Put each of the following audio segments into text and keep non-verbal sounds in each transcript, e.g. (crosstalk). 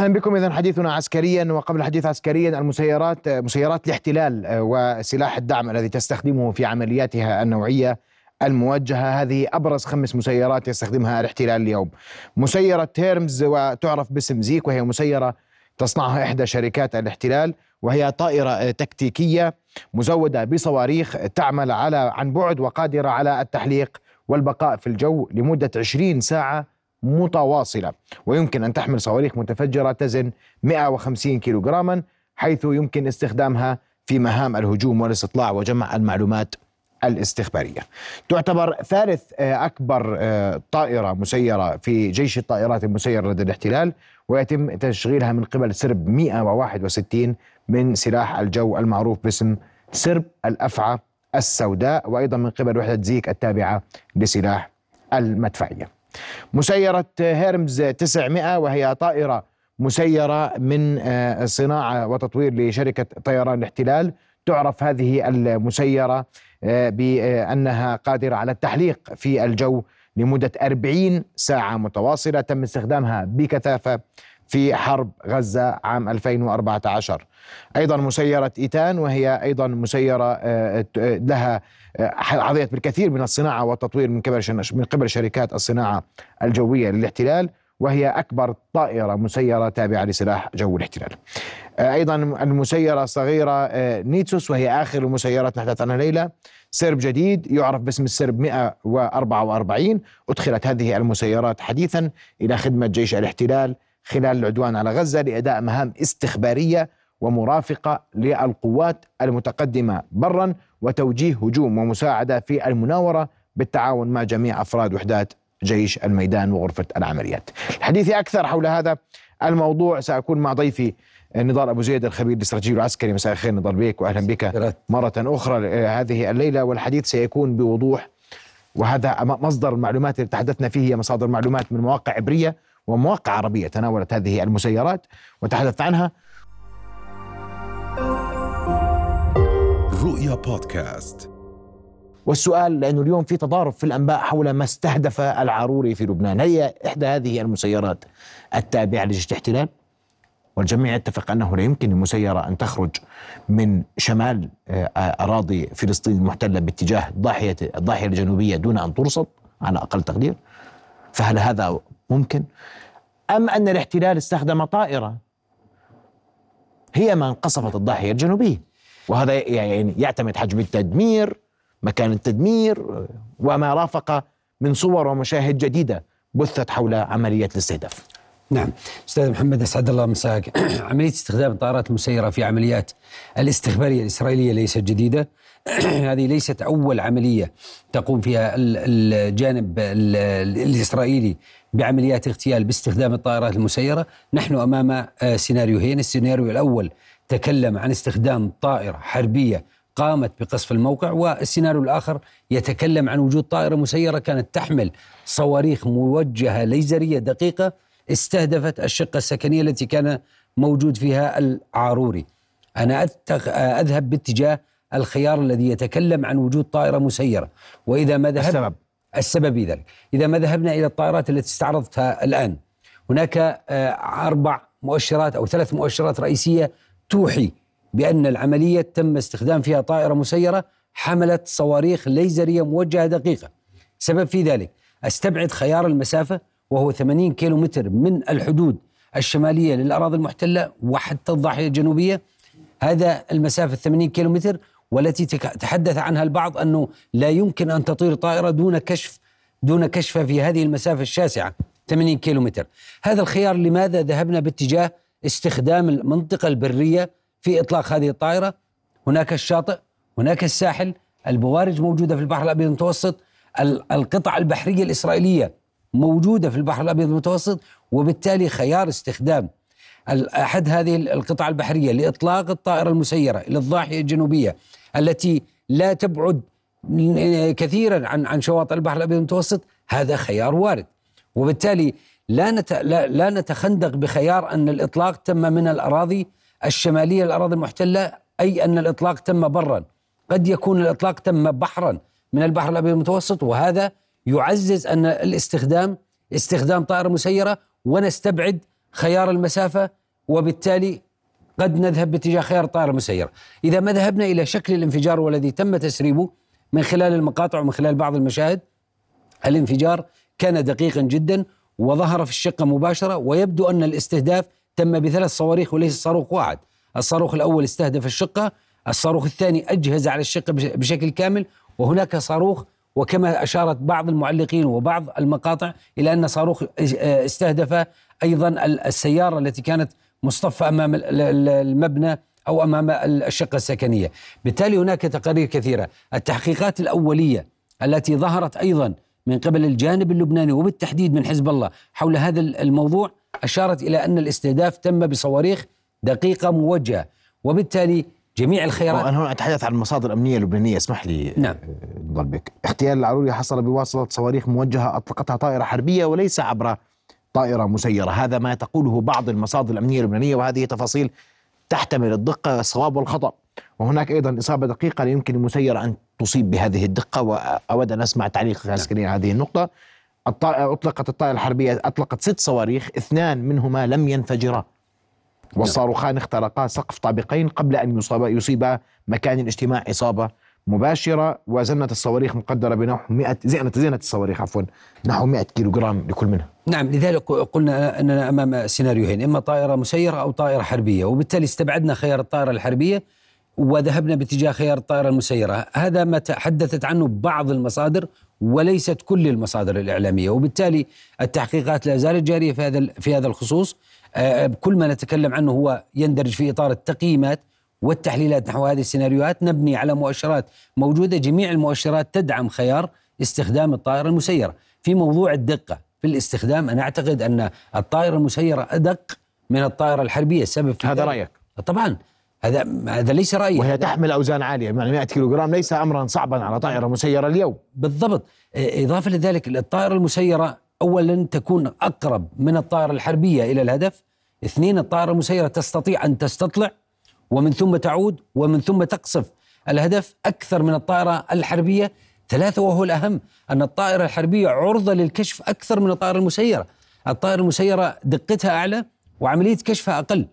أهلا بكم اذا حديثنا عسكريا وقبل الحديث عسكريا المسيرات مسيرات الاحتلال وسلاح الدعم الذي تستخدمه في عملياتها النوعية الموجهة هذه أبرز خمس مسيرات يستخدمها الاحتلال اليوم. مسيرة هيرمز وتعرف باسم زيك وهي مسيرة تصنعها إحدى شركات الاحتلال وهي طائرة تكتيكية مزودة بصواريخ تعمل على عن بعد وقادرة على التحليق والبقاء في الجو لمدة 20 ساعة متواصلة. ويمكن أن تحمل صواريخ متفجرة تزن 150 كيلوغراما حيث يمكن استخدامها في مهام الهجوم والاستطلاع وجمع المعلومات الاستخبارية. تعتبر ثالث آه، أكبر آه، طائرة مسيرة في جيش الطائرات المسيرة لدى الاحتلال ويتم تشغيلها من قبل سرب 161 من سلاح الجو المعروف باسم سرب الأفعى السوداء وأيضا من قبل وحدة زيك التابعة لسلاح المدفعية. مسيرة هيرمز 900 وهي طائرة مسيرة من آه، صناعة وتطوير لشركة طيران الاحتلال. تعرف هذه المسيرة آه، بأنها قادرة على التحليق في الجو لمدة 40 ساعة متواصلة. تم استخدامها بكثافة في حرب غزة عام 2014 أيضا مسيرة إيتان وهي أيضا مسيرة آه، لها عضيت آه، بالكثير من الصناعة والتطوير من قبل من قبل شركات الصناعة الجوية للاحتلال وهي أكبر طائرة مسيرة تابعة لسلاح جو الاحتلال. آه، أيضا المسيرة الصغيرة نيتسوس وهي آخر المسيرات نحدث عنها ليلة سرب جديد يعرف باسم السرب 144 أدخلت هذه المسيرات حديثا إلى خدمة جيش الاحتلال خلال العدوان على غزة لأداء مهام استخبارية ومرافقة للقوات المتقدمة برا وتوجيه هجوم ومساعدة في المناورة بالتعاون مع جميع أفراد وحدات جيش الميدان وغرفة العمليات. الحديث أكثر حول هذا الموضوع. سأكون مع ضيفي نضال أبو زيد الخبير الاستراتيجي العسكري مساء الخير نضال بك وأهلا بك مرة أخرى هذه الليلة. والحديث سيكون بوضوح وهذا مصدر المعلومات اللي تحدثنا فيه. هي مصادر معلومات من مواقع عبرية ومواقع عربية تناولت هذه المسيرات وتحدث عنها. رؤيا بودكاست. والسؤال لأنه اليوم في تضارب في الأنباء حول ما استهدف العاروري في لبنان. هل هي إحدى هذه المسيرات التابعة لجيش الاحتلال؟ والجميع يتفق أنه لا يمكن للمسيرة أن تخرج من شمال آه، أراضي فلسطين المحتلة باتجاه الضاحية الضاحية الجنوبية دون أن ترصد على أقل تقدير. فهل هذا ممكن؟ أم أن الاحتلال استخدم طائرة؟ هي من قصفت الضاحية الجنوبية. وهذا يعني يعتمد حجم التدمير مكان التدمير وما رافق من صور ومشاهد جديدة بثت حول عملية الاستهداف. نعم. أستاذ محمد أسعد الله مساك. (clears throat) عملية استخدام الطائرات المسيره في عمليات الاستخبارية الإسرائيلية ليست جديدة. (clears throat) هذه ليست أول عملية تقوم فيها الجانب الإسرائيلي بعمليات اغتيال باستخدام الطائرات المسيرة، نحن أمام آه، سيناريوهين، السيناريو الأول تكلم عن استخدام طائرة حربية قامت بقصف الموقع والسيناريو الآخر يتكلم عن وجود طائرة مسيرة كانت تحمل صواريخ موجهة ليزرية دقيقة استهدفت الشقة السكنية التي كان موجود فيها العاروري. أنا أذهب باتجاه الخيار الذي يتكلم عن وجود طائرة مسيرة. وإذا ما ذهب السبب. السبب في ذلك. إذا ما ذهبنا إلى الطائرات التي استعرضتها الآن. هناك آه، أربع مؤشرات أو ثلاث مؤشرات رئيسية توحي بأن العملية تم استخدام فيها طائرة مسيرة حملت صواريخ ليزرية موجهة دقيقة. سبب في ذلك. أستبعد خيار المسافة وهو 80 كيلو متر من الحدود الشمالية للأراضي المحتلة وحتى الضاحية الجنوبية. هذا المسافة 80 كيلو متر والتي تحدث عنها البعض أنه لا يمكن أن تطير طائرة دون كشف دون كشف في هذه المسافة الشاسعة 80 كيلو متر هذا الخيار لماذا ذهبنا باتجاه استخدام المنطقة البرية في إطلاق هذه الطائرة؟ هناك الشاطئ هناك الساحل البوارج موجودة في البحر الأبيض المتوسط القطع البحرية الإسرائيلية موجودة في البحر الأبيض المتوسط وبالتالي خيار استخدام أحد هذه القطع البحرية لإطلاق الطائرة المسيرة إلى الضاحية الجنوبية التي لا تبعد كثيرا عن عن شواطئ البحر الأبيض المتوسط هذا خيار وارد. وبالتالي لا لا, لا نتخندق بخيار أن الإطلاق تم من الأراضي الشمالية الأراضي المحتلة أي أن الإطلاق تم برا. قد يكون الإطلاق تم بحرا من البحر الأبيض المتوسط وهذا يعزز أن الاستخدام استخدام طائرة مسيرة ونستبعد خيار المسافة وبالتالي قد نذهب باتجاه خيار الطائرة المسيرة. إذا ما ذهبنا إلى شكل الانفجار والذي تم تسريبه من خلال المقاطع ومن خلال بعض المشاهد الانفجار كان دقيقا جدا وظهر في الشقة مباشرة ويبدو أن الاستهداف تم بثلاث صواريخ وليس صاروخ واحد. الصاروخ الأول استهدف الشقة الصاروخ الثاني أجهز على الشقة بشكل كامل وهناك صاروخ وكما أشارت بعض المعلقين وبعض المقاطع إلى أن صاروخ استهدف أيضا السيارة التي كانت مصطفى أمام المبنى أو أمام الشقة السكنية. بالتالي هناك تقارير كثيرة. التحقيقات الأولية التي ظهرت أيضا من قبل الجانب اللبناني وبالتحديد من حزب الله حول هذا الموضوع أشارت إلى أن الاستهداف تم بصواريخ دقيقة موجهة. وبالتالي جميع الخيارات. أنا هنا أتحدث عن المصادر الأمنية اللبنانية. اسمح لي نعم. ضلبك اغتيال العروري حصل بواسطة صواريخ موجهة أطلقتها طائرة حربية وليس عبر طائرة مسيرة. هذا ما تقوله بعض المصادر الأمنية اللبنانية وهذه تفاصيل تحتمل الدقة والصواب والخطأ. وهناك أيضا إصابة دقيقة لا يمكن المسيرة أن تصيب بهذه الدقة وأود أن أسمع تعليق عسكري على هذه النقطة. أطلقت الطائرة الحربية أطلقت ست صواريخ اثنان منهما لم ينفجرا. والصاروخان اخترقا سقف طابقين قبل أن يصاب يصيبا مكان الاجتماع. إصابة مباشرة وزنة الصواريخ مقدرة بنحو 100 زينة زينة الصواريخ عفوا نحو 100 كيلو جرام لكل منها. نعم لذلك قلنا أننا أمام سيناريوهين إما طائرة مسيرة أو طائرة حربية وبالتالي استبعدنا خيار الطائرة الحربية وذهبنا باتجاه خيار الطائرة المسيرة. هذا ما تحدثت عنه بعض المصادر وليست كل المصادر الإعلامية وبالتالي التحقيقات لا زالت جارية في هذا في هذا الخصوص. كل ما نتكلم عنه هو يندرج في إطار التقييمات والتحليلات نحو هذه السيناريوهات نبني على مؤشرات موجودة جميع المؤشرات تدعم خيار استخدام الطائرة المسيرة. في موضوع الدقة في الاستخدام أنا أعتقد أن الطائرة المسيرة أدق من الطائرة الحربية. السبب في هذا رأيك؟ طبعا. هذا هذا ليس رأيي. وهي تحمل أوزان عالية يعني 100 كيلو جرام ليس أمرا صعبا على طائرة مسيرة اليوم. بالضبط. إضافة لذلك الطائرة المسيرة أولا تكون أقرب من الطائرة الحربية إلى الهدف اثنين الطائرة المسيرة تستطيع أن تستطلع ومن ثم تعود ومن ثم تقصف الهدف أكثر من الطائرة الحربية. ثلاثة وهو الأهم أن الطائرة الحربية عرضة للكشف أكثر من الطائرة المسيرة. الطائرة المسيرة دقتها أعلى وعملية كشفها أقل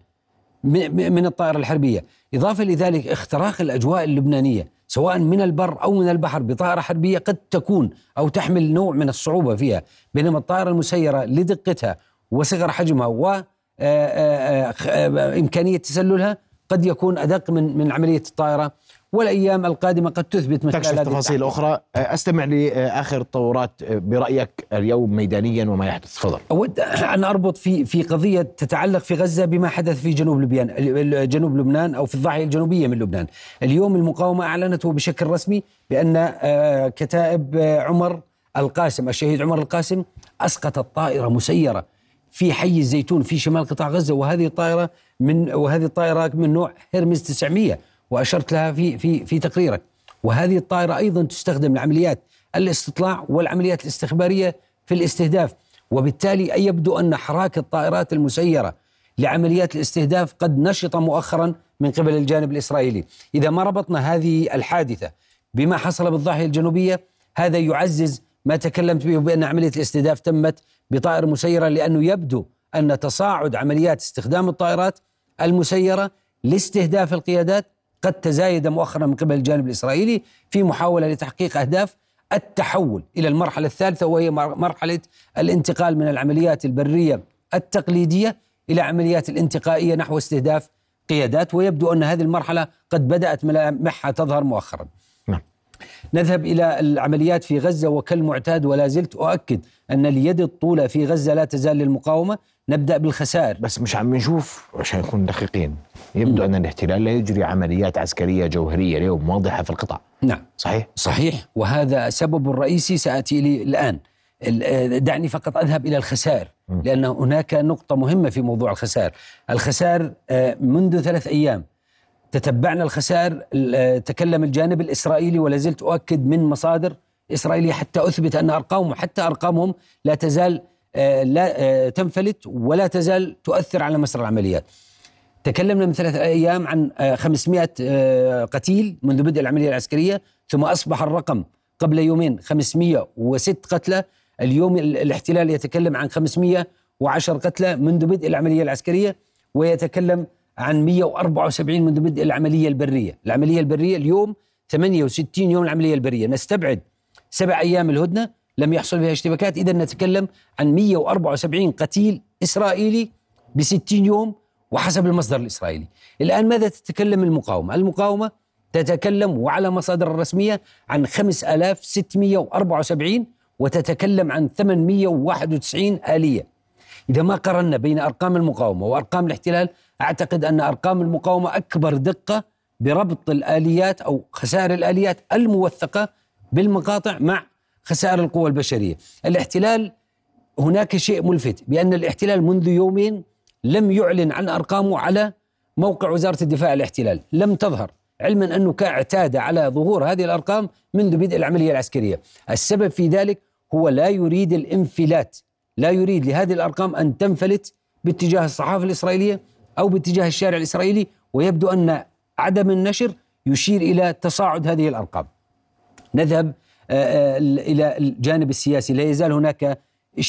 من الطائرة الحربية. إضافة لذلك اختراق الأجواء اللبنانية سواء من البر أو من البحر بطائرة حربية قد تكون أو تحمل نوع من الصعوبة فيها بينما الطائرة المسيرة لدقتها وصغر حجمها وإمكانية آه، آه، آه، تسللها قد يكون أدق من من عملية الطائرة. والأيام القادمة قد تثبت مثل تكشف تفاصيل أخرى. أستمع لآخر التطورات برأيك اليوم ميدانيا وما يحدث. تفضل. أود أن أربط في في قضية تتعلق في غزة بما حدث في جنوب لبنان جنوب لبنان أو في الضاحية الجنوبية من لبنان. اليوم المقاومة أعلنت بشكل رسمي بأن آه، كتائب آه، عمر القاسم الشهيد عمر القاسم اسقطت طائره مسيرة في حي الزيتون في شمال قطاع غزة وهذه الطائرة من وهذه الطائرة من نوع هيرمز 900 وأشرت لها في في في تقريرك. وهذه الطائرة أيضا تستخدم لعمليات الاستطلاع والعمليات الاستخبارية في الاستهداف. وبالتالي يبدو أن حراك الطائرات المسيرة لعمليات الاستهداف قد نشط مؤخرا من قبل الجانب الإسرائيلي، إذا ما ربطنا هذه الحادثة بما حصل بالضاحية الجنوبية هذا يعزز ما تكلمت به بأن عملية الاستهداف تمت بطائره مسيرة لأنه يبدو أن تصاعد عمليات استخدام الطائرات المسيرة لاستهداف القيادات قد تزايد مؤخرا من قبل الجانب الإسرائيلي في محاولة لتحقيق أهداف التحول إلى المرحلة الثالثة وهي مرحلة الانتقال من العمليات البرية التقليدية إلى عمليات الانتقائية نحو استهداف قيادات ويبدو أن هذه المرحلة قد بدأت ملامحها تظهر مؤخرا. نعم. نذهب إلى العمليات في غزة وكالمعتاد ولا زلت أؤكد أن اليد الطولى في غزة لا تزال للمقاومة نبدأ بالخسائر. بس مش عم نشوف عشان نكون دقيقين. يبدو أن الاحتلال لا يجري عمليات عسكرية جوهرية اليوم واضحة في القطاع. نعم. صحيح؟ صحيح. وهذا سبب الرئيسي سأتي لي الآن. دعني فقط أذهب إلى الخسائر لأن هناك نقطة مهمة في موضوع الخسائر. الخسائر آه، منذ ثلاث أيام تتبعنا الخسائر آه، تكلم الجانب الإسرائيلي ولا زلت أؤكد من مصادر إسرائيلية حتى أثبت أن أرقامهم حتى أرقامهم لا تزال آه، لا آه، تنفلت ولا تزال تؤثر على مسار العمليات. تكلمنا من ثلاثة أيام عن 500 آه، قتيل منذ بدء العملية العسكرية ثم أصبح الرقم قبل يومين 506 قتلى. اليوم الاحتلال يتكلم عن 500 110 قتلى منذ بدء العملية العسكرية ويتكلم عن 174 منذ بدء العملية البرية. العملية البرية اليوم 68 يوم العملية البرية. نستبعد سبع أيام الهدنة لم يحصل فيها اشتباكات. إذا نتكلم عن 174 قتيل إسرائيلي ب 60 يوم وحسب المصدر الإسرائيلي. الآن ماذا تتكلم المقاومة؟ المقاومة تتكلم وعلى مصادر الرسمية عن 5674 وتتكلم عن 891 آلية. إذا ما قرنا بين أرقام المقاومة وأرقام الاحتلال أعتقد أن أرقام المقاومة أكبر دقة بربط الآليات أو خسائر الآليات الموثقة بالمقاطع مع خسائر القوى البشرية. الاحتلال هناك شيء ملفت بأن الاحتلال منذ يومين لم يعلن عن أرقامه على موقع وزارة الدفاع الاحتلال. لم تظهر علما أنه اعتاد على ظهور هذه الأرقام منذ بدء العملية العسكرية. السبب في ذلك هو لا يريد الانفلات لا يريد لهذه الأرقام أن تنفلت باتجاه الصحافة الإسرائيلية أو باتجاه الشارع الإسرائيلي ويبدو أن عدم النشر يشير إلى تصاعد هذه الأرقام. نذهب آه، آه، إلى الجانب السياسي. لا يزال هناك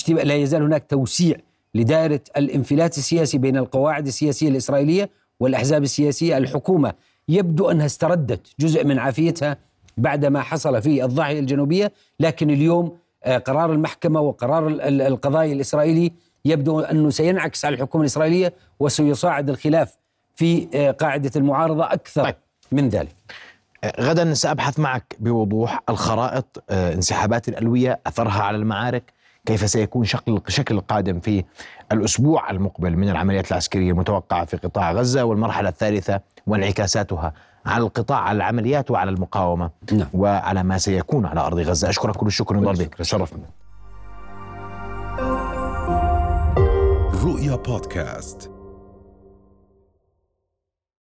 لا يزال هناك توسيع لدائرة الانفلات السياسي بين القواعد السياسية الإسرائيلية والأحزاب السياسية. الحكومة يبدو أنها استردت جزء من عافيتها بعدما حصل في الضاحية الجنوبية لكن اليوم آه، قرار المحكمة وقرار القضاء الإسرائيلي يبدو أنه سينعكس على الحكومة الإسرائيلية وسيصاعد الخلاف في قاعدة المعارضة أكثر طيب. من ذلك. غدا سأبحث معك بوضوح الخرائط انسحابات الألوية أثرها على المعارك كيف سيكون شكل شكل القادم في الأسبوع المقبل من العمليات العسكرية المتوقعة في قطاع غزة والمرحلة الثالثة وانعكاساتها على القطاع على العمليات وعلى المقاومة نعم. وعلى ما سيكون على أرض غزة. أشكرك كل الشكر نضال بك شرفنا. رؤيا بودكاست.